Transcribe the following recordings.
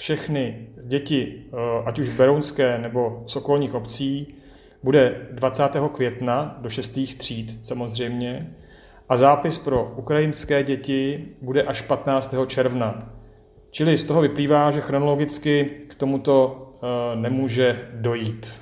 všechny děti, eh, ať už berounské nebo z okolních obcí, bude 20. května do 6. tříd samozřejmě a zápis pro ukrajinské děti bude až 15. června. Čili z toho vyplývá, že chronologicky k tomuto eh, nemůže dojít.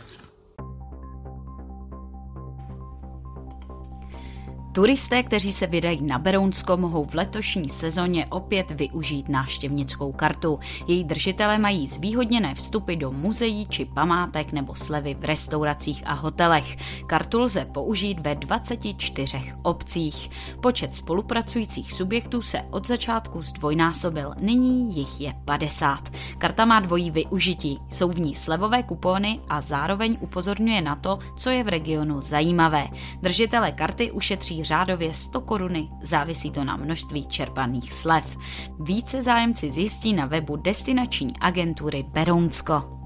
Turisté, kteří se vydají na Berounsko, mohou v letošní sezóně opět využít návštěvnickou kartu. Její držitelé mají zvýhodněné vstupy do muzeí či památek nebo slevy v restauracích a hotelech. Kartu lze použít ve 24 obcích. Počet spolupracujících subjektů se od začátku zdvojnásobil, nyní jich je 50. Karta má dvojí využití, jsou v ní slevové kupony a zároveň upozorňuje na to, co je v regionu zajímavé. Držitelé karty ušetří řádově 100 koruny, závisí to na množství čerpaných slev. Více zájemci zjistí na webu destinační agentury Berounsko.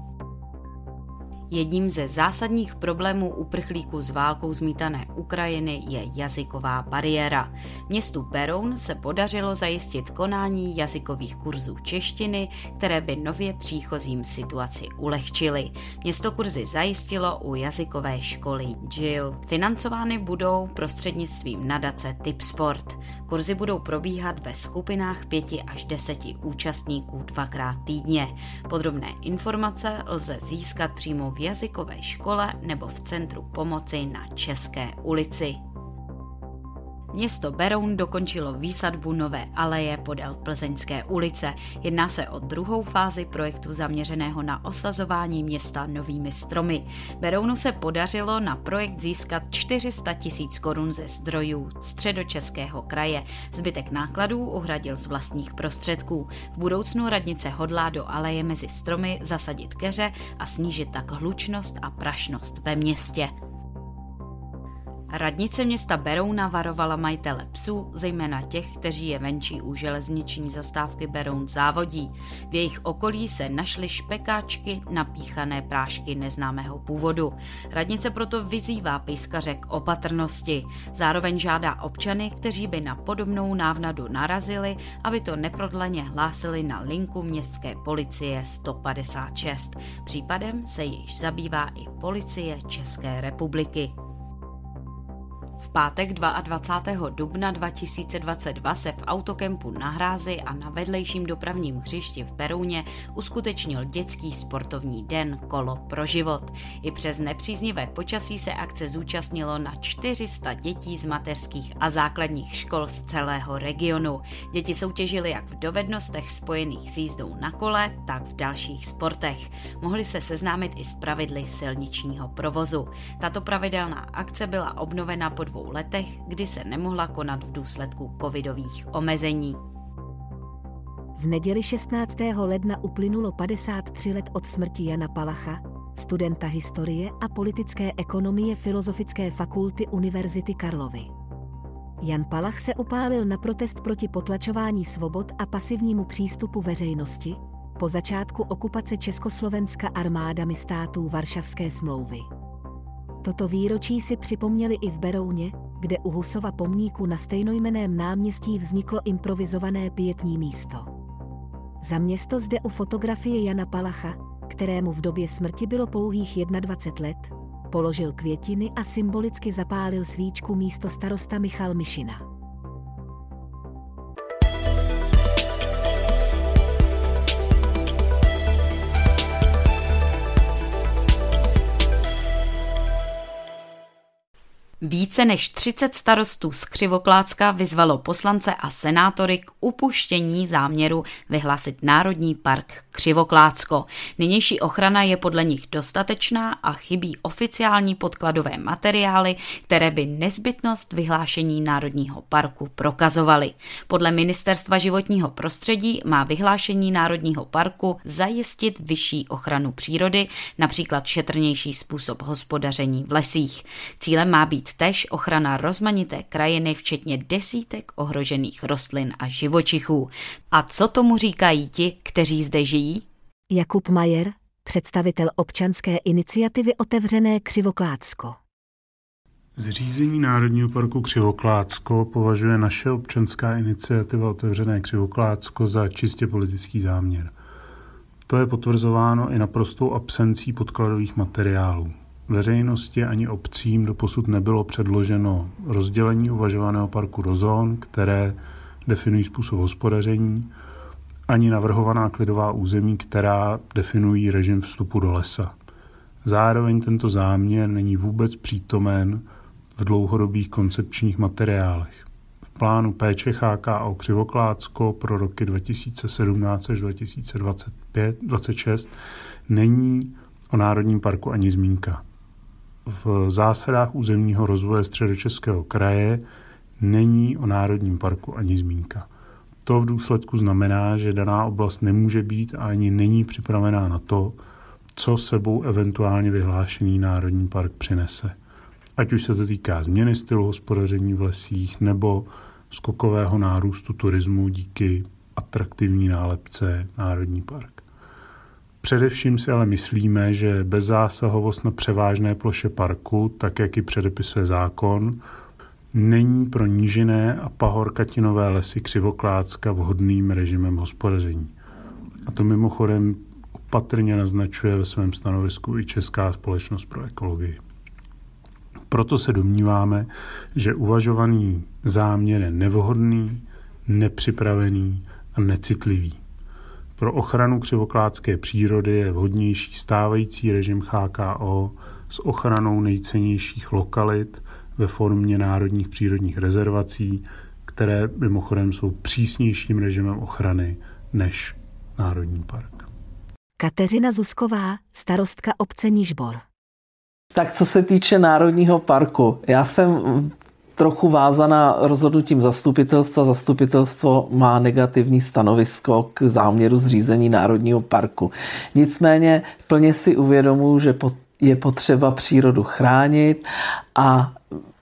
Jedním ze zásadních problémů uprchlíků z válkou zmítané Ukrajiny je jazyková bariéra. Městu Beroun se podařilo zajistit konání jazykových kurzů češtiny, které by nově příchozím situaci ulehčily. Město kurzy zajistilo u jazykové školy Jill. Financovány budou prostřednictvím nadace Tipsport. Kurzy budou probíhat ve skupinách pěti až deseti účastníků dvakrát týdně. Podrobné informace lze získat přímo v jazykové škole nebo v Centru pomoci na České ulici. Město Beroun dokončilo výsadbu nové aleje podél Plzeňské ulice. Jedná se o druhou fázi projektu zaměřeného na osazování města novými stromy. Berounu se podařilo na projekt získat 400 tisíc korun ze zdrojů středočeského kraje. Zbytek nákladů uhradil z vlastních prostředků. V budoucnu radnice hodlá do aleje mezi stromy zasadit keře a snížit tak hlučnost a prašnost ve městě. Radnice města Berouna varovala majitele psů, zejména těch, kteří je venčí u železniční zastávky Beroun závodí. V jejich okolí se našly špekáčky, napíchané prášky neznámého původu. Radnice proto vyzývá pejskaře k opatrnosti. Zároveň žádá občany, kteří by na podobnou návnadu narazili, aby to neprodleně hlásili na linku městské policie 156. Případem se již zabývá i policie České republiky. V pátek 22. dubna 2022 se v autokempu na Hrázi a na vedlejším dopravním hřišti v Berouně uskutečnil dětský sportovní den Kolo pro život. I přes nepříznivé počasí se akce zúčastnilo na 400 dětí z mateřských a základních škol z celého regionu. Děti soutěžily jak v dovednostech spojených s jízdou na kole, tak v dalších sportech. Mohli se seznámit i s pravidly silničního provozu. Tato pravidelná akce byla obnovena pod dvou letech, kdy se nemohla konat v důsledku covidových omezení. V neděli 16. ledna uplynulo 53 let od smrti Jana Palacha, studenta historie a politické ekonomie Filozofické fakulty Univerzity Karlovy. Jan Palach se upálil na protest proti potlačování svobod a pasivnímu přístupu veřejnosti po začátku okupace Československa armádami států Varšavské smlouvy. Toto výročí si připomněli i v Berouně, kde u Husova pomníku na stejnojmeném náměstí vzniklo improvizované pětní místo. Za město zde u fotografie Jana Palacha, kterému v době smrti bylo pouhých 21 let, položil květiny a symbolicky zapálil svíčku místo starosta Michal Mišina. Více než 30 starostů z Křivoklácka vyzvalo poslance a senátory k upuštění záměru vyhlásit Národní park Křivoklácko. Nynější ochrana je podle nich dostatečná a chybí oficiální podkladové materiály, které by nezbytnost vyhlášení Národního parku prokazovaly. Podle Ministerstva životního prostředí má vyhlášení Národního parku zajistit vyšší ochranu přírody, například šetrnější způsob hospodaření v lesích. Cílem má být tež ochrana rozmanité krajiny, včetně desítek ohrožených rostlin a živočichů. A co tomu říkají ti, kteří zde žijí? Jakub Majer, představitel občanské iniciativy Otevřené Křivoklácko. Zřízení Národního parku Křivoklácko považuje naše občanská iniciativa Otevřené Křivoklácko za čistě politický záměr. To je potvrzováno i naprostou absencí podkladových materiálů. Veřejnosti ani obcím doposud nebylo předloženo rozdělení uvažovaného parku do zón, které definují způsob hospodaření, ani navrhovaná klidová území, která definují režim vstupu do lesa. Zároveň tento záměr není vůbec přítomen v dlouhodobých koncepčních materiálech. V plánu péče HKO Křivoklácko pro roky 2017 až 2026 není o Národním parku ani zmínka. V zásadách územního rozvoje středočeského kraje není o Národním parku ani zmínka. To v důsledku znamená, že daná oblast nemůže být a ani není připravená na to, co sebou eventuálně vyhlášený národní park přinese. Ať už se to týká změny stylu hospodaření v lesích nebo skokového nárůstu turismu díky atraktivní nálepce Národní park. Především si ale myslíme, že bezzásahovost na převážné ploše parku, tak jak ji předepisuje zákon, není pro nížiné a pahorkatinové lesy Křivoklácka vhodným režimem hospodaření. A to mimochodem opatrně naznačuje ve svém stanovisku i Česká společnost pro ekologii. Proto se domníváme, že uvažovaný záměr je nevhodný, nepřipravený a necitlivý. Pro ochranu křivokládské přírody je vhodnější stávající režim HKO s ochranou nejcennějších lokalit ve formě národních přírodních rezervací, které mimochodem jsou přísnějším režimem ochrany než Národní park. Kateřina Zusková, starostka obce Nižbor. Tak co se týče Národního parku, já jsem trochu vázaná rozhodnutím zastupitelstva. Zastupitelstvo má negativní stanovisko k záměru zřízení Národního parku. Nicméně plně si uvědomuji, že je potřeba přírodu chránit a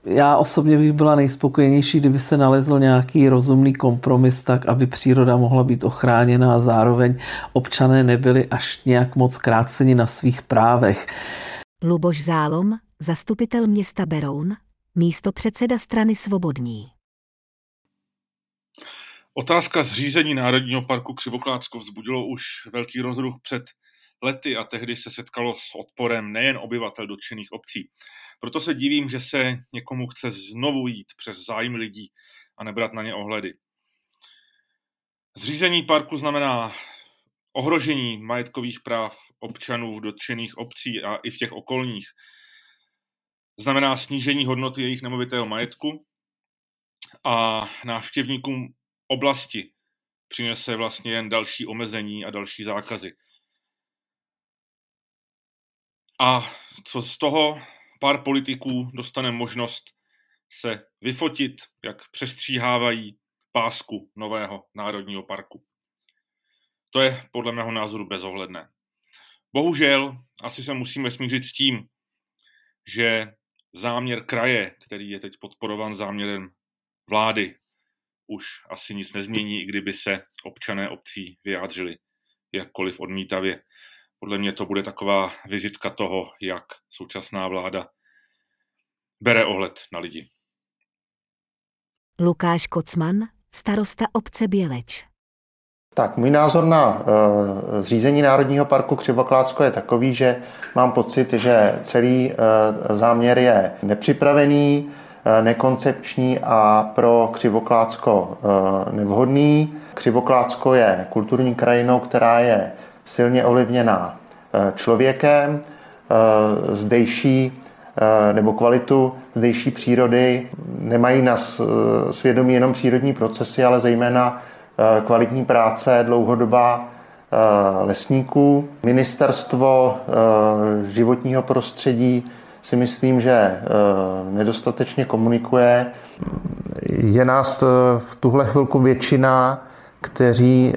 já osobně bych byla nejspokojenější, kdyby se nalezl nějaký rozumný kompromis tak, aby příroda mohla být ochráněna a zároveň občané nebyli až nějak moc kráceni na svých právech. Luboš Zálom, zastupitel města Beroun, místo předseda strany Svobodní. Otázka zřízení Národního parku Křivoklátsko vzbudilo už velký rozruch před lety a tehdy se setkalo s odporem nejen obyvatel dotčených obcí. Proto se divím, že se někomu chce znovu jít přes zájmy lidí a nebrat na ně ohledy. Zřízení parku znamená ohrožení majetkových práv občanů v dotčených obcí a i v těch okolních. Znamená snížení hodnoty jejich nemovitého majetku a návštěvníkům oblasti přinese vlastně jen další omezení a další zákazy. A co z toho pár politiků dostane možnost se vyfotit, jak přestříhávají pásku nového národního parku. To je podle mého názoru bezohledné. Bohužel asi se musíme smířit s tím, že záměr kraje, který je teď podporovan záměrem vlády, už asi nic nezmění, i kdyby se občané obcí vyjádřili jakkoliv odmítavě. Podle mě to bude taková vizitka toho, jak současná vláda bere ohled na lidi. Lukáš Kocman, starosta obce Běleč. Tak, můj názor na uh, zřízení Národního parku Křivoklácko je takový, že mám pocit, že celý uh, záměr je nepřipravený, uh, nekoncepční a pro Křivoklácko uh, nevhodný. Křivoklácko je kulturní krajinou, která je silně ovlivněná člověkem. Zdejší nebo kvalitu zdejší přírody nemají na svědomí jenom přírodní procesy, ale zejména kvalitní práce, dlouhodobá eh, lesníků. Ministerstvo eh, životního prostředí si myslím, že nedostatečně komunikuje. Je nás v tuhle chvilku většina, kteří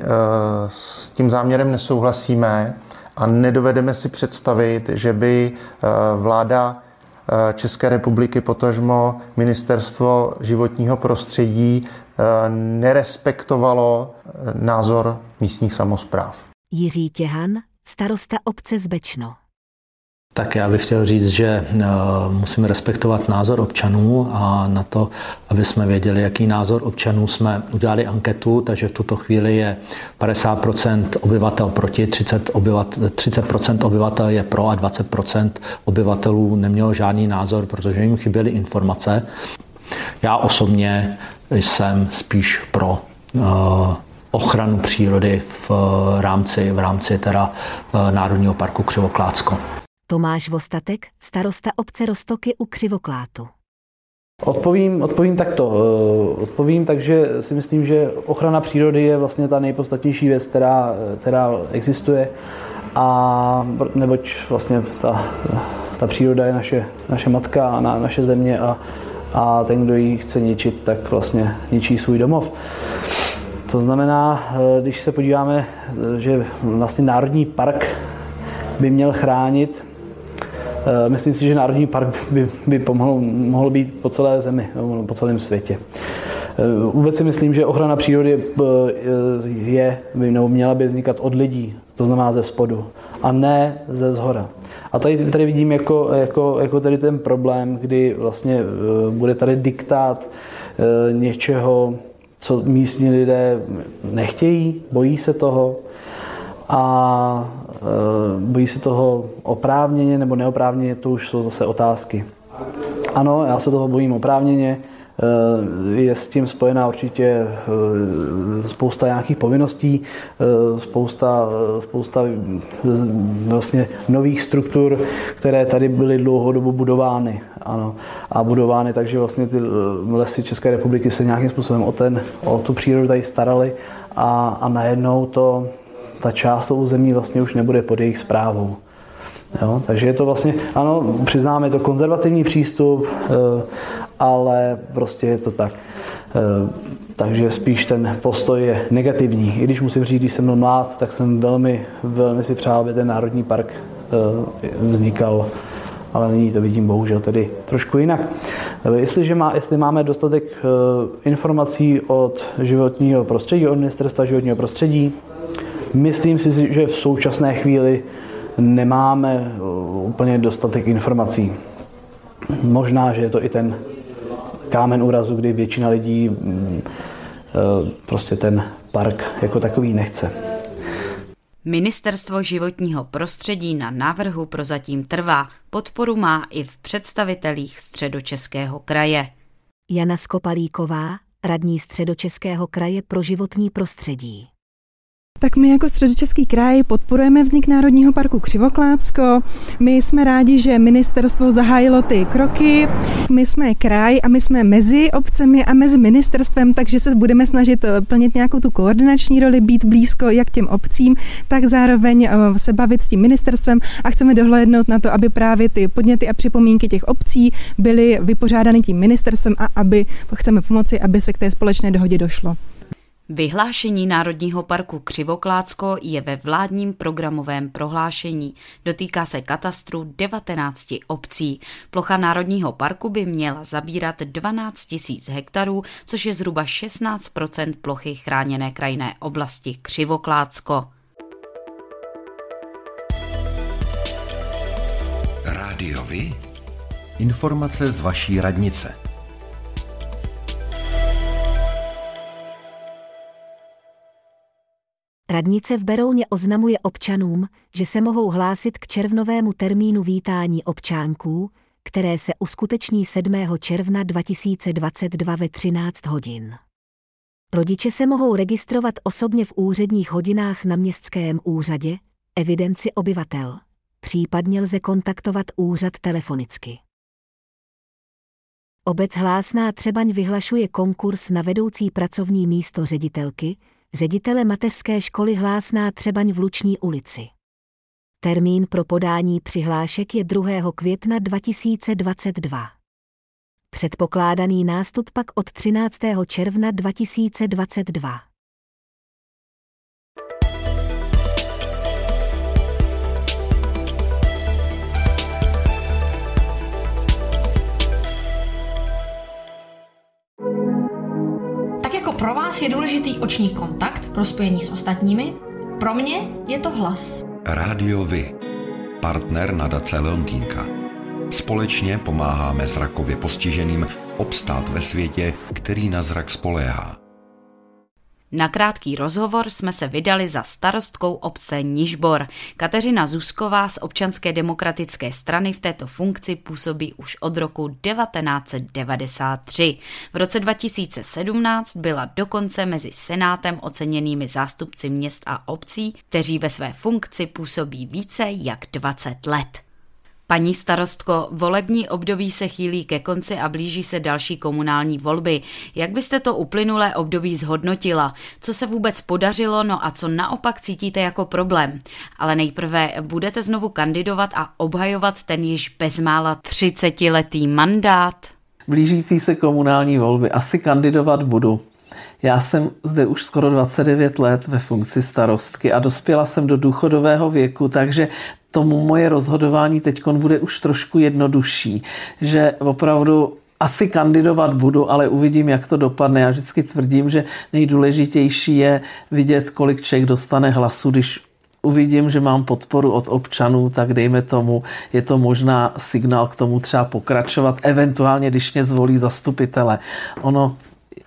s tím záměrem nesouhlasíme a nedovedeme si představit, že by vláda České republiky, potažmo ministerstvo životního prostředí nerespektovalo názor místních samozpráv. Jiří Těhan, starosta obce z Bečno. Tak já bych chtěl říct, že eh, musíme respektovat názor občanů a na to, aby jsme věděli, jaký názor občanů jsme udělali anketu, takže v tuto chvíli je 50% obyvatel proti, 30%, obyvatel, 30 obyvatel je pro a 20% obyvatelů nemělo žádný názor, protože jim chyběly informace. Já osobně jsem spíš pro eh, ochranu přírody v rámci, v rámci teda eh, Národního parku Křivoklácko. Tomáš Vostatek, starosta obce Rostoky u Křivoklátu. Odpovím, odpovím takto. Eh, odpovím takže si myslím, že ochrana přírody je vlastně ta nejpodstatnější věc, která, která existuje. A neboť vlastně ta, ta příroda je naše, naše matka a na, naše země a, a ten, kdo ji chce ničit, tak vlastně ničí svůj domov. To znamená, eh, když se podíváme, eh, že vlastně Národní park by měl chránit Eh, myslím si, že Národní park by, by pomohl, mohl být po celé zemi, po celém světě. Vůbec si myslím, že ochrana přírody je, by, nebo měla by vznikat od lidí, to znamená ze spodu, a ne ze zhora. A tady, tady vidím jako, jako, jako tady ten problém, kdy vlastně bude tady diktát něčeho, co místní lidé nechtějí, bojí se toho a Eh, bojí se toho oprávněně nebo neoprávněně, to už jsou zase otázky. Ano, já se toho bojím oprávněně, eh, je s tím spojená určitě eh, spousta nějakých povinností, spousta, spousta vlastně nových struktur, které tady byly dlouhodobu budovány. Ano. A budovány, takže vlastně ty lesy České republiky se nějakým způsobem o, ten, o tu přírodu tady starali a, a najednou to ta část toho území vlastně už nebude pod jejich zprávou. Jo? Takže je to vlastně, ano, přiznáme, to konzervativní přístup, eh, ale prostě je to tak. Eh, takže spíš ten postoj je negativní. I když musím říct, když jsem byl mlád, tak jsem velmi, velmi si přál, aby ten národní park eh, vznikal, ale nyní to vidím bohužel tedy trošku jinak. Jestliže má, jestli máme dostatek informací od životního prostředí, od ministerstva životního prostředí, Myslím si, že v současné chvíli nemáme úplně dostatek informací. Možná, že je to i ten kámen úrazu, kdy většina lidí mm, uh, prostě ten park jako takový nechce. Ministerstvo životního prostředí na návrhu prozatím trvá. Podporu má i v představitelích středočeského kraje. Jana Skopalíková, radní středočeského kraje pro životní prostředí. Tak my jako středočeský kraj podporujeme vznik Národního parku Křivoklácko. My jsme rádi, že ministerstvo zahájilo ty kroky. My jsme kraj a my jsme mezi obcemi a mezi ministerstvem, takže se budeme snažit eh, plnit nějakou tu koordinační roli, být blízko jak těm obcím, tak zároveň eh, se bavit s tím ministerstvem a chceme dohlédnout na to, aby právě ty podněty a připomínky těch obcí byly vypořádány tím ministerstvem a aby chceme pomoci, aby se k té společné dohodě došlo. Vyhlášení Národního parku Křivoklácko je ve vládním programovém prohlášení. Dotýká se katastru 19 obcí. Plocha Národního parku by měla zabírat 12 000 hektarů, což je zhruba 16% plochy chráněné krajinné oblasti Křivoklácko. Rádiovi? Informace z vaší radnice. Radnice v Berouně oznamuje občanům, že se mohou hlásit k červnovému termínu vítání občánků, které se uskuteční 7. června 2022 ve 13 hodin. Rodiče se mohou registrovat osobně v úředních hodinách na městském úřadě, evidenci obyvatel. Případně lze kontaktovat úřad telefonicky. Obec Hlásná Třebaň vyhlašuje konkurs na vedoucí pracovní místo ředitelky, ředitele mateřské školy Hlásná Třebaň v Luční ulici. Termín pro podání přihlášek je 2. května 2022. Předpokládaný nástup pak od 13. června 2022. pro vás je důležitý oční kontakt pro spojení s ostatními, pro mě je to hlas. Rádio Vy, partner nadace Leontýnka. Společně pomáháme zrakově postiženým obstát ve světě, který na zrak spoléhá. Na krátký rozhovor jsme se vydali za starostkou obce Nižbor. Kateřina Zusková z občanské demokratické strany v této funkci působí už od roku 1993. V roce 2017 byla dokonce mezi senátem oceněnými zástupci měst a obcí, kteří ve své funkci působí více jak 20 let. Paní starostko, volební období se chýlí ke konci a blíží se další komunální volby. Jak byste to uplynulé období zhodnotila? Co se vůbec podařilo, no a co naopak cítíte jako problém? Ale nejprve budete znovu kandidovat a obhajovat ten již bezmála 30-letý mandát? Blížící se komunální volby asi kandidovat budu. Já jsem zde už skoro 29 let ve funkci starostky a dospěla jsem do důchodového věku, takže tomu moje rozhodování teď bude už trošku jednodušší, že opravdu asi kandidovat budu, ale uvidím, jak to dopadne. Já vždycky tvrdím, že nejdůležitější je vidět, kolik člověk dostane hlasu, když uvidím, že mám podporu od občanů, tak dejme tomu, je to možná signál k tomu třeba pokračovat, eventuálně, když mě zvolí zastupitele. Ono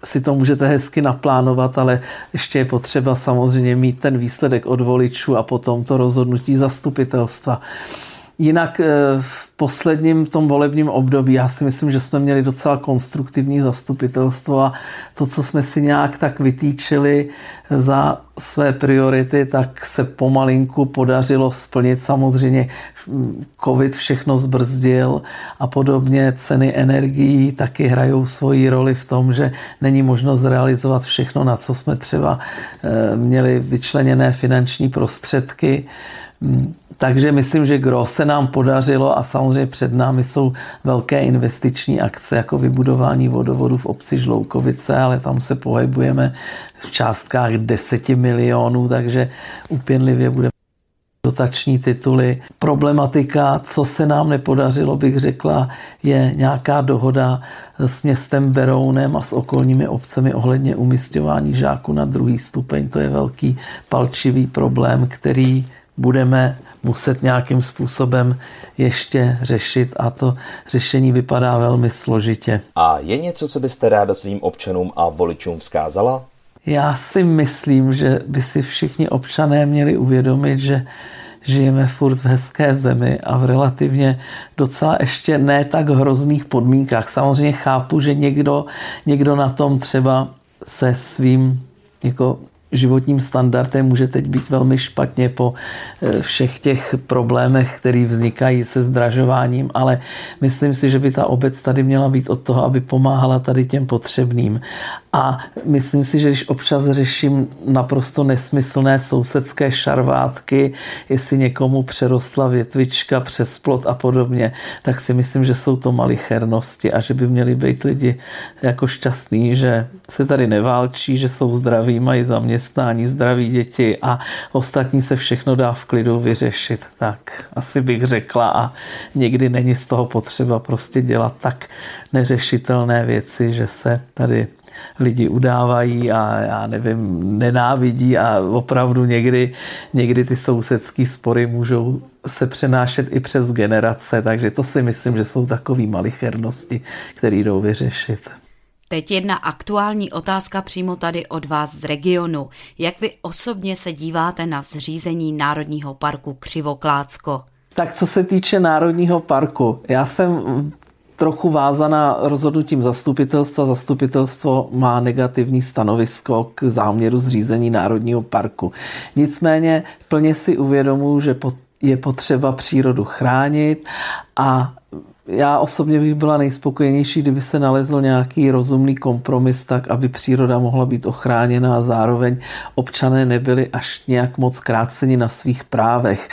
si to můžete hezky naplánovat, ale ještě je potřeba samozřejmě mít ten výsledek od voličů a potom to rozhodnutí zastupitelstva. Jinak eh, v posledním tom volebním období já si myslím, že jsme měli docela konstruktivní zastupitelstvo a to, co jsme si nějak tak vytýčili za své priority, tak se pomalinku podařilo splnit. Samozřejmě covid všechno zbrzdil a podobně. Ceny energií taky hrajou svoji roli v tom, že není možnost realizovat všechno, na co jsme třeba eh, měli vyčleněné finanční prostředky. Takže myslím, že gro se nám podařilo a samozřejmě před námi jsou velké investiční akce jako vybudování vodovodu v obci Žloukovice, ale tam se pohybujeme v částkách 10 milionů, takže upěnlivě bude dotační tituly. Problematika, co se nám nepodařilo, bych řekla, je nějaká dohoda s městem Berounem a s okolními obcemi ohledně umistování žáků na druhý stupeň. To je velký palčivý problém, který budeme muset nějakým způsobem ještě řešit a to řešení vypadá velmi složitě. A je něco, co byste ráda svým občanům a voličům vzkázala? Já si myslím, že by si všichni občané měli uvědomit, že žijeme furt v hezké zemi a v relativně docela ještě ne tak hrozných podmínkách. Samozřejmě chápu, že někdo, někdo na tom třeba se svým jako životním standardem může teď být velmi špatně po eh, všech těch problémech, které vznikají se zdražováním, ale myslím si, že by ta obec tady měla být od toho, aby pomáhala tady těm potřebným. A myslím si, že když občas řeším naprosto nesmyslné sousedské šarvátky, jestli někomu přerostla větvička přes plot a podobně, tak si myslím, že jsou to malichernosti a že by měli být lidi jako šťastní, že se tady neválčí, že jsou zdraví, mají zaměstnání, zdraví děti a ostatní se všechno dá v klidu vyřešit. Tak asi bych řekla a někdy není z toho potřeba prostě dělat tak neřešitelné věci, že se tady lidi udávají a já nevím, nenávidí a opravdu někdy, někdy ty sousedské spory můžou se přenášet i přes generace, takže to si myslím, že jsou takové malichernosti, které jdou vyřešit. Teď jedna aktuální otázka přímo tady od vás z regionu. Jak vy osobně se díváte na zřízení Národního parku Křivoklácko? Tak co se týče Národního parku, já jsem trochu vázaná rozhodnutím zastupitelstva. Zastupitelstvo má negativní stanovisko k záměru zřízení Národního parku. Nicméně plně si uvědomuji, že je potřeba přírodu chránit a já osobně bych byla nejspokojenější, kdyby se nalezl nějaký rozumný kompromis tak, aby příroda mohla být ochráněna a zároveň občané nebyli až nějak moc kráceni na svých právech.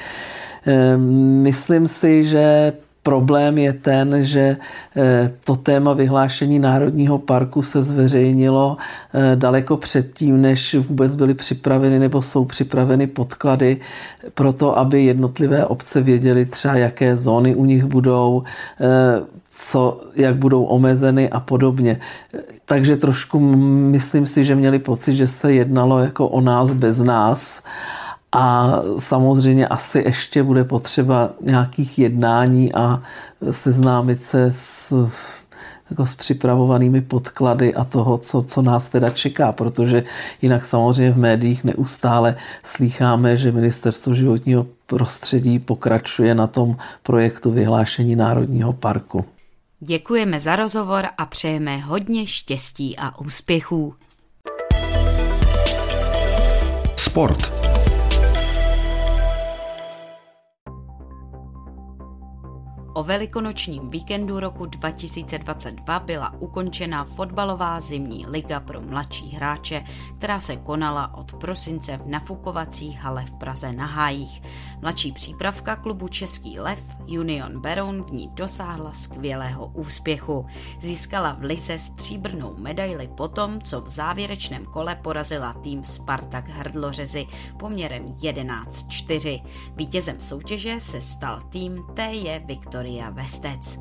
Ehm, myslím si, že problém je ten, že eh, to téma vyhlášení Národního parku se zveřejnilo eh, daleko předtím, než vůbec byly připraveny nebo jsou připraveny podklady pro to, aby jednotlivé obce věděly třeba, jaké zóny u nich budou, co, jak budou omezeny a podobně. Takže trošku myslím si, že měli pocit, že se jednalo jako o nás bez nás. A samozřejmě asi ještě bude potřeba nějakých jednání a seznámit se s, jako s připravovanými podklady a toho, co, co nás teda čeká, protože jinak samozřejmě v médiích neustále slýcháme, že Ministerstvo životního prostředí pokračuje na tom projektu vyhlášení Národního parku. Děkujeme za rozhovor a přejeme hodně štěstí a úspěchů. Sport. O velikonočním víkendu roku 2022 byla ukončena fotbalová zimní liga pro mladší hráče, která se konala od prosince v nafukovací hale v Praze na Hájích. Mladší přípravka klubu Český lev Union Beroun v ní dosáhla skvělého úspěchu. Získala v Lise stříbrnou medaili potom, co v závěrečném kole porazila tým Spartak Hrdlořezy poměrem 11-4. Vítězem soutěže se stal tým TJ Viktor Gloria Vestec.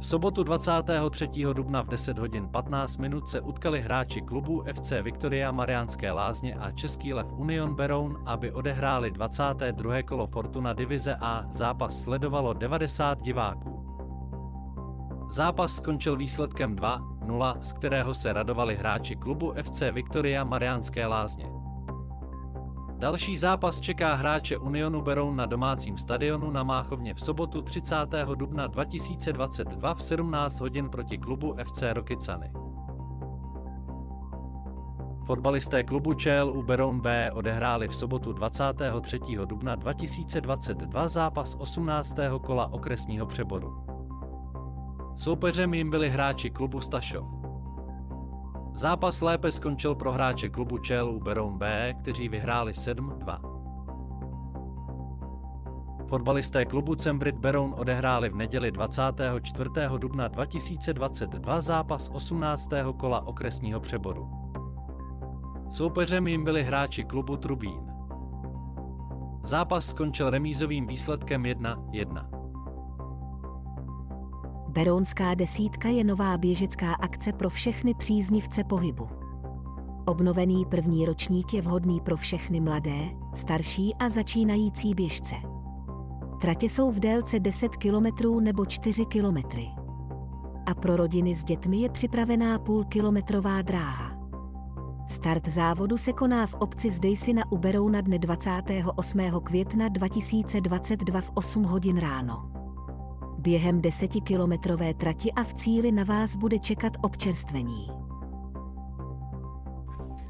V sobotu 23. dubna v 10 hodin 15 minut se utkali hráči klubu FC Viktoria Mariánské lázně a Český lev Union Beroun, aby odehráli 22. kolo Fortuna Divize A. Zápas sledovalo 90 diváků. Zápas skončil výsledkem 2-0, z kterého se radovali hráči klubu FC Viktoria Mariánské lázně. Další zápas čeká hráče Unionu Beroun na domácím stadionu na Máchovně v sobotu 30. dubna 2022 v 17 hodin proti klubu FC Rokycany. Fotbalisté klubu ČLU Beroun B odehráli v sobotu 23. dubna 2022 zápas 18. kola okresního přeboru. Soupeřem jim byli hráči klubu Stašov. Zápas lépe skončil pro hráče klubu ČLU Beroun B, kteří vyhráli 7-2. Fotbalisté klubu Cembrit Beroun odehráli v neděli 24. dubna 2022 zápas 18. kola okresního přeboru. Soupeřem jim byli hráči klubu Trubín. Zápas skončil remízovým výsledkem 1-1. Berounská desítka je nová běžecká akce pro všechny příznivce pohybu. Obnovený první ročník je vhodný pro všechny mladé, starší a začínající běžce. Tratě jsou v délce 10 km nebo 4 km. A pro rodiny s dětmi je připravená půlkilometrová dráha. Start závodu se koná v obci Zdejsina u Berouna dne 28. května 2022 v 8 hodin ráno během desetikilometrové trati a v cíli na vás bude čekat občerstvení.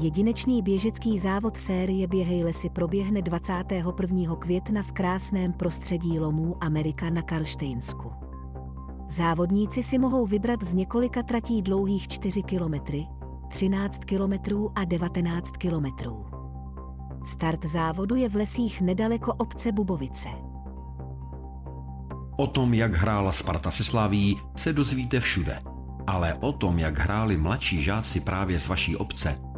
Jedinečný běžecký závod série Běhej lesy proběhne 21. května v krásném prostředí lomů Amerika na Karlštejnsku. Závodníci si mohou vybrat z několika tratí dlouhých 4 km, 13 km a 19 km. Start závodu je v lesích nedaleko obce Bubovice. O tom, jak hrála Sparta se Slaví, se dozvíte všude. Ale o tom, jak hráli mladší žáci právě z vaší obce,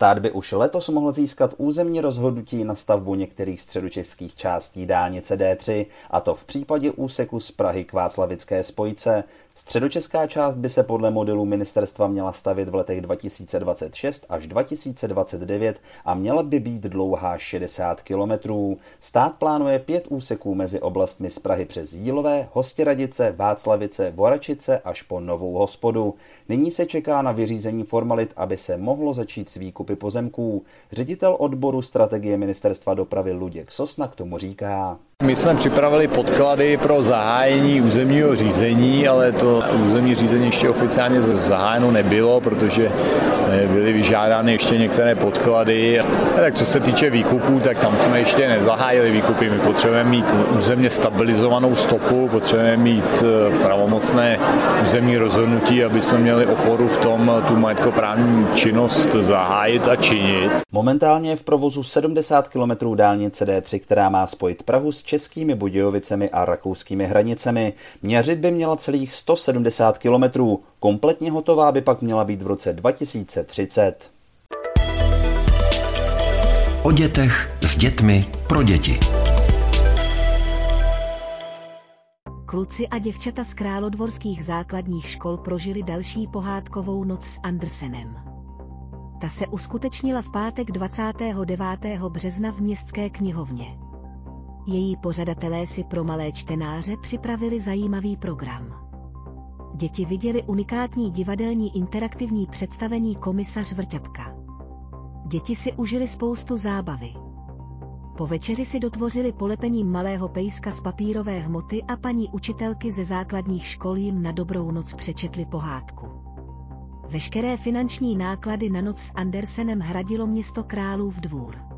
Stát by už letos mohl získat územní rozhodnutí na stavbu některých středočeských částí dálnice D3, a to v případě úseku z Prahy k Václavické spojce. Středočeská část by se podle modelu ministerstva měla stavit v letech 2026 až 2029 a měla by být dlouhá 60 kilometrů. Stát plánuje pět úseků mezi oblastmi z Prahy přes Jílové, Hostěradice, Václavice, Voračice až po Novou hospodu. Nyní se čeká na vyřízení formalit, aby se mohlo začít s výkupy pozemků. Ředitel odboru strategie ministerstva dopravy Luděk Sosna k tomu říká. My jsme připravili podklady pro zahájení územního řízení, ale to územní řízení ještě oficiálně zahájeno nebylo, protože byly vyžádány ještě některé podklady. A tak co se týče výkupů, tak tam jsme ještě nezahájili výkupy. My potřebujeme mít územně stabilizovanou stopu, potřebujeme mít eh, pravomocné územní rozhodnutí, aby jsme měli oporu v tom tu majetkoprávní činnost zahájit a činit. Momentálně je v provozu 70 km dálnice D3, která má spojit Prahu s českými Budějovicemi a rakouskými hranicemi. Měřit by měla celých 170 kilometrů. Kompletně hotová by pak měla být v roce 2030. O dětech, s dětmi, pro děti. Kluci a děvčata z králodvorských základních škol prožili další pohádkovou noc s Andersenem. Ta se uskutečnila v pátek 29. března v městské knihovně. Její pořadatelé si pro malé čtenáře připravili zajímavý program. Děti viděli unikátní divadelní interaktivní představení Komisař Vrťapka. Děti si užili spoustu zábavy. Po večeři si dotvořili polepením malého pejska z papírové hmoty a paní učitelky ze základních škol jim na dobrou noc přečetli pohádku. Veškeré finanční náklady na noc s Andersenem hradilo město Králův dvůr.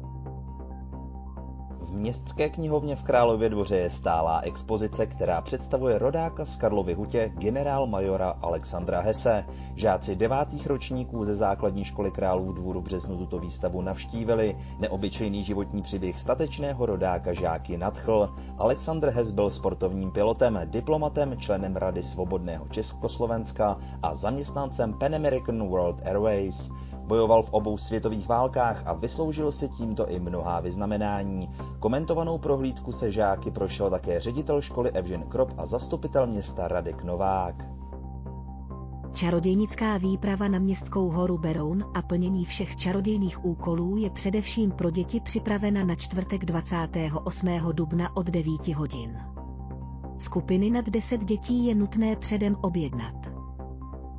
V městské knihovně v Králově dvoře je stálá expozice, která představuje rodáka z Karlovy hutě generál majora Alexandra Hese. Žáci devátých ročníků ze základní školy Králův dvůru v březnu tuto výstavu navštívili. Neobyčejný životní příběh statečného rodáka žáky nadchl. Alexandr Hes byl sportovním pilotem, diplomatem, členem Rady svobodného Československa a zaměstnancem Pan American World Airways. Bojoval v obou světových válkách a vysloužil si tímto i mnohá vyznamenání. Komentovanou prohlídku se žáky prošel také ředitel školy Evžen Krop a zastupitel města Radek Novák. Čarodějnická výprava na městskou horu Beroun a plnění všech čarodějných úkolů je především pro děti připravena na čtvrtek 28. dubna od 9 hodin. Skupiny nad 10 dětí je nutné předem objednat.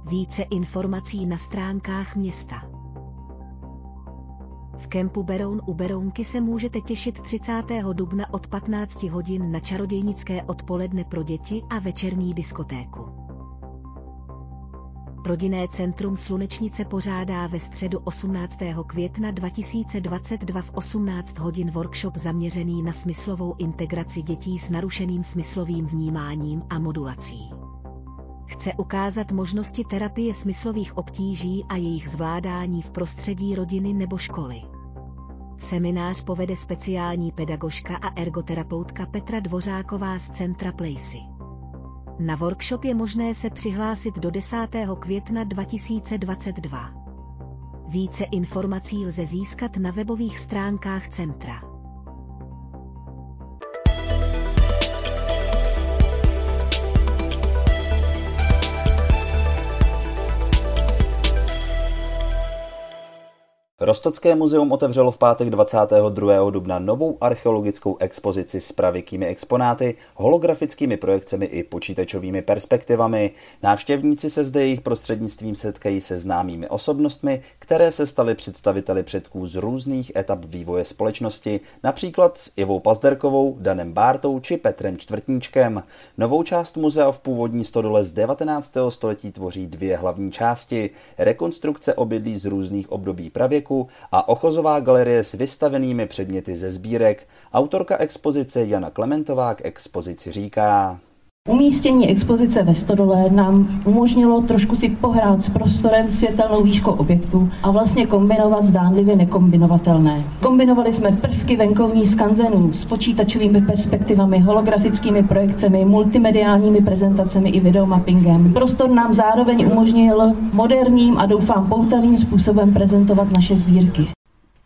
Více informací na stránkách města. Kempu Beroun u Berounky se můžete těšit 30. dubna od 15 hodin na čarodějnické odpoledne pro děti a večerní diskotéku. Rodinné centrum Slunečnice pořádá ve středu 18. května 2022 v 18 hodin workshop zaměřený na smyslovou integraci dětí s narušeným smyslovým vnímáním a modulací. Chce ukázat možnosti terapie smyslových obtíží a jejich zvládání v prostředí rodiny nebo školy. Seminář povede speciální pedagožka a ergoterapeutka Petra Dvořáková z Centra Placy. Na workshop je možné se přihlásit do 10. května 2022. Více informací lze získat na webových stránkách centra. Rostocké muzeum otevřelo v pátek 22. dubna novou archeologickou expozici s pravěkými exponáty, holografickými projekcemi i počítačovými perspektivami. Návštěvníci se zde jejich prostřednictvím setkají se známými osobnostmi, které se staly představiteli předků z různých etap vývoje společnosti, například s Ivou Pazderkovou, Danem Bártou či Petrem Čtvrtníčkem. Novou část muzea v původní stodole z 19. století tvoří dvě hlavní části. Rekonstrukce obydlí z různých období pravěku parku a ochozová galerie s vystavenými předměty ze sbírek. Autorka expozice Jana Klementová k expozici říká. Umístění expozice ve Stodole nám umožnilo trošku si pohrát s prostorem světelnou výškou objektu a vlastně kombinovat zdánlivě nekombinovatelné. Kombinovali jsme prvky venkovní skanzenů s počítačovými perspektivami, holografickými projekcemi, multimediálními prezentacemi i videomappingem. Prostor nám zároveň umožnil moderním a doufám poutavým způsobem prezentovat naše sbírky.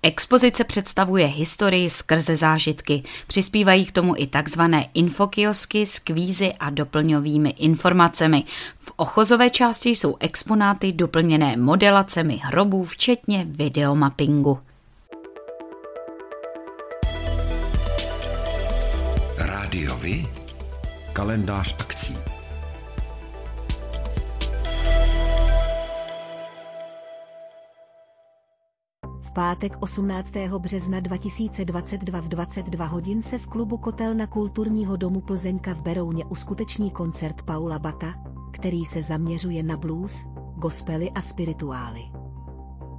Expozice představuje historii skrze zážitky. Přispívají k tomu i takzvané infokiosky s kvízy a doplňovými informacemi. V ochozové části jsou exponáty doplněné modelacemi hrobů, včetně videomappingu. Rádiovi? Kalendář akcí. Pátek 18. března 2022 v 22 hodin se v klubu Kotelna kulturního domu Plzeňka v Berouně uskuteční koncert Paula Bata, který se zaměřuje na blues, gospely a spirituály.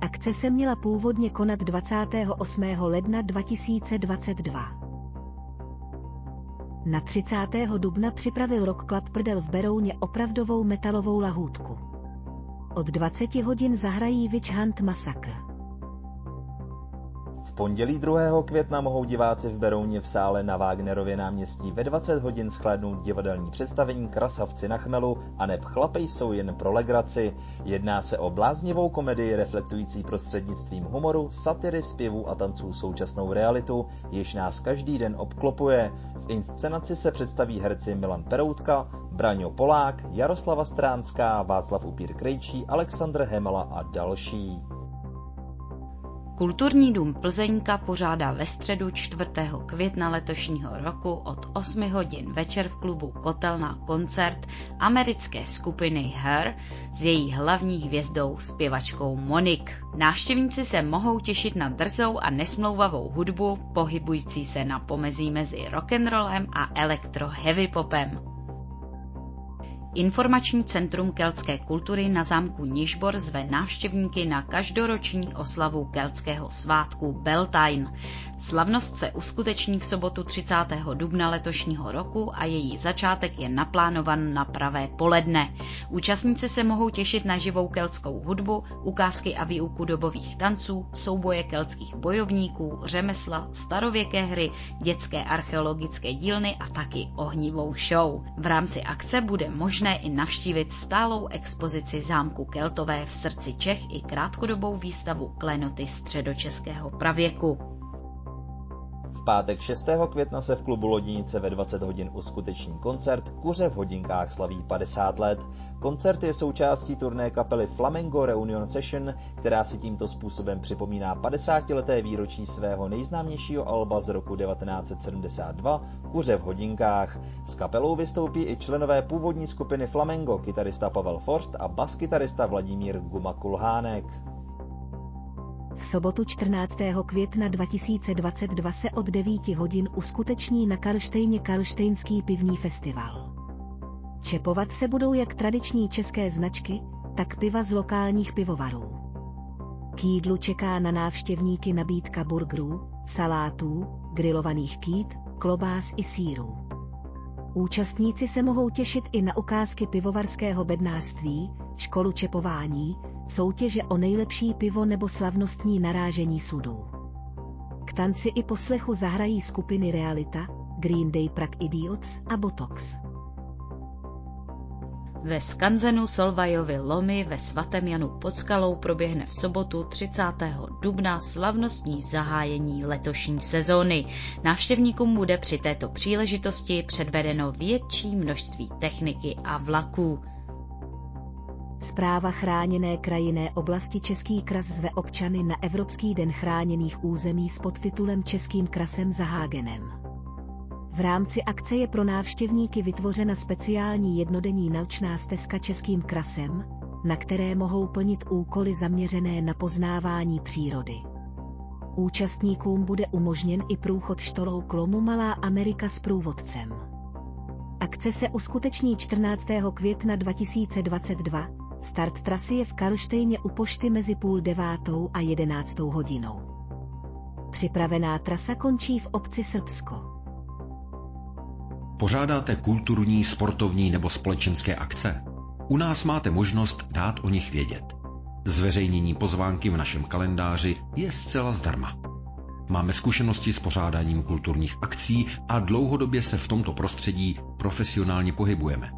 Akce se měla původně konat 28. ledna 2022. Na 30. dubna připravil Rock Club Prdel v Berouně opravdovou metalovou lahůdku. Od 20 hodin zahrají Witch Hunt Massacre pondělí 2. května mohou diváci v Berouně v sále na Wagnerově náměstí ve 20 hodin shlédnout divadelní představení Krasavci na chmelu a neb chlapej jsou jen pro legraci. Jedná se o bláznivou komedii reflektující prostřednictvím humoru, satiry, zpěvů a tanců současnou realitu, jež nás každý den obklopuje. V inscenaci se představí herci Milan Peroutka, Braňo Polák, Jaroslava Stránská, Václav Upír Krejčí, Aleksandr Hemala a další. Kulturní dům Plzeňka pořádá ve středu 4. května letošního roku od 8 hodin večer v klubu Kotelna koncert americké skupiny Her s její hlavní hvězdou zpěvačkou Monik. Návštěvníci se mohou těšit na drzou a nesmlouvavou hudbu, pohybující se na pomezí mezi rock'n'rollem a elektro heavy popem. Informační centrum keltské kultury na zámku Nižbor zve návštěvníky na každoroční oslavu keltského svátku Beltane. Slavnost se uskuteční v sobotu 30. dubna letošního roku a její začátek je naplánovan na pravé poledne. Účastníci se mohou těšit na živou keltskou hudbu, ukázky a výuku dobových tanců, souboje keltských bojovníků, řemesla, starověké hry, dětské archeologické dílny a taky ohnivou show. V rámci akce bude možné i navštívit stálou expozici zámku Keltové v srdci Čech i krátkodobou výstavu klenoty středočeského pravěku pátek 6. května se v klubu Lodinice ve 20 hodin uskuteční koncert Kuře v hodinkách slaví 50 let. Koncert je součástí turné kapely Flamengo Reunion Session, která si tímto způsobem připomíná 50-leté výročí svého nejznámějšího alba z roku 1972 Kuře v hodinkách. S kapelou vystoupí i členové původní skupiny Flamengo, kytarista Pavel Forst a baskytarista Vladimír Guma Kulhánek. V sobotu 14. května 2022 se od 9 hodin uskuteční na Karlštejně Karlštejnský pivní festival. Čepovat se budou jak tradiční české značky, tak piva z lokálních pivovarů. K jídlu čeká na návštěvníky nabídka burgerů, salátů, grilovaných kýt, klobás i sírů. Účastníci se mohou těšit i na ukázky pivovarského bednářství, školu čepování, soutěže o nejlepší pivo nebo slavnostní narážení sudů. K tanci i poslechu zahrají skupiny Realita, Green Day Prague Idiots a Botox. Ve skanzenu Solvajovy lomy ve svatém Janu pod skalou proběhne v sobotu 30. dubna slavnostní zahájení letošní sezóny. Návštěvníkům bude při této příležitosti předvedeno větší množství techniky a vlaků. Zpráva chráněné krajinné oblasti Český kras zve občany na Evropský den chráněných území s podtitulem Českým krasem za Hágenem. V rámci akce je pro návštěvníky vytvořena speciální jednodenní naučná stezka Českým krasem, na které mohou plnit úkoly zaměřené na poznávání přírody. Účastníkům bude umožněn i průchod štolou klomu Malá Amerika s průvodcem. Akce se uskuteční 14. května 2022 Start trasy je v Karlštejně u pošty mezi půl devátou a jedenáctou hodinou. Připravená trasa končí v obci Srbsko. Pořádáte kulturní, sportovní nebo společenské akce? U nás máte možnost dát o nich vědět. Zveřejnění pozvánky v našem kalendáři je zcela zdarma. Máme zkušenosti s pořádáním kulturních akcí a dlouhodobě se v tomto prostředí profesionálně pohybujeme.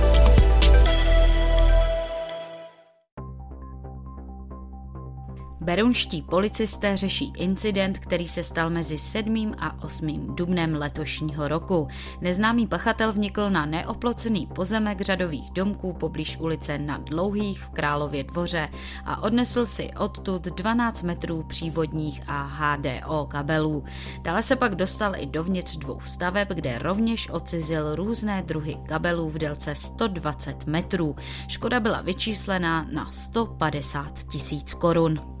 Berounští policisté řeší incident, který se stal mezi 7. a 8. dubnem letošního roku. Neznámý pachatel vnikl na neoplocený pozemek řadových domků poblíž ulice na Dlouhých v Králově dvoře a odnesl si odtud 12 metrů přívodních a HDO kabelů. Dále se pak dostal i dovnitř dvou staveb, kde rovněž ocizil různé druhy kabelů v délce 120 metrů. Škoda byla vyčíslená na 150 tisíc korun.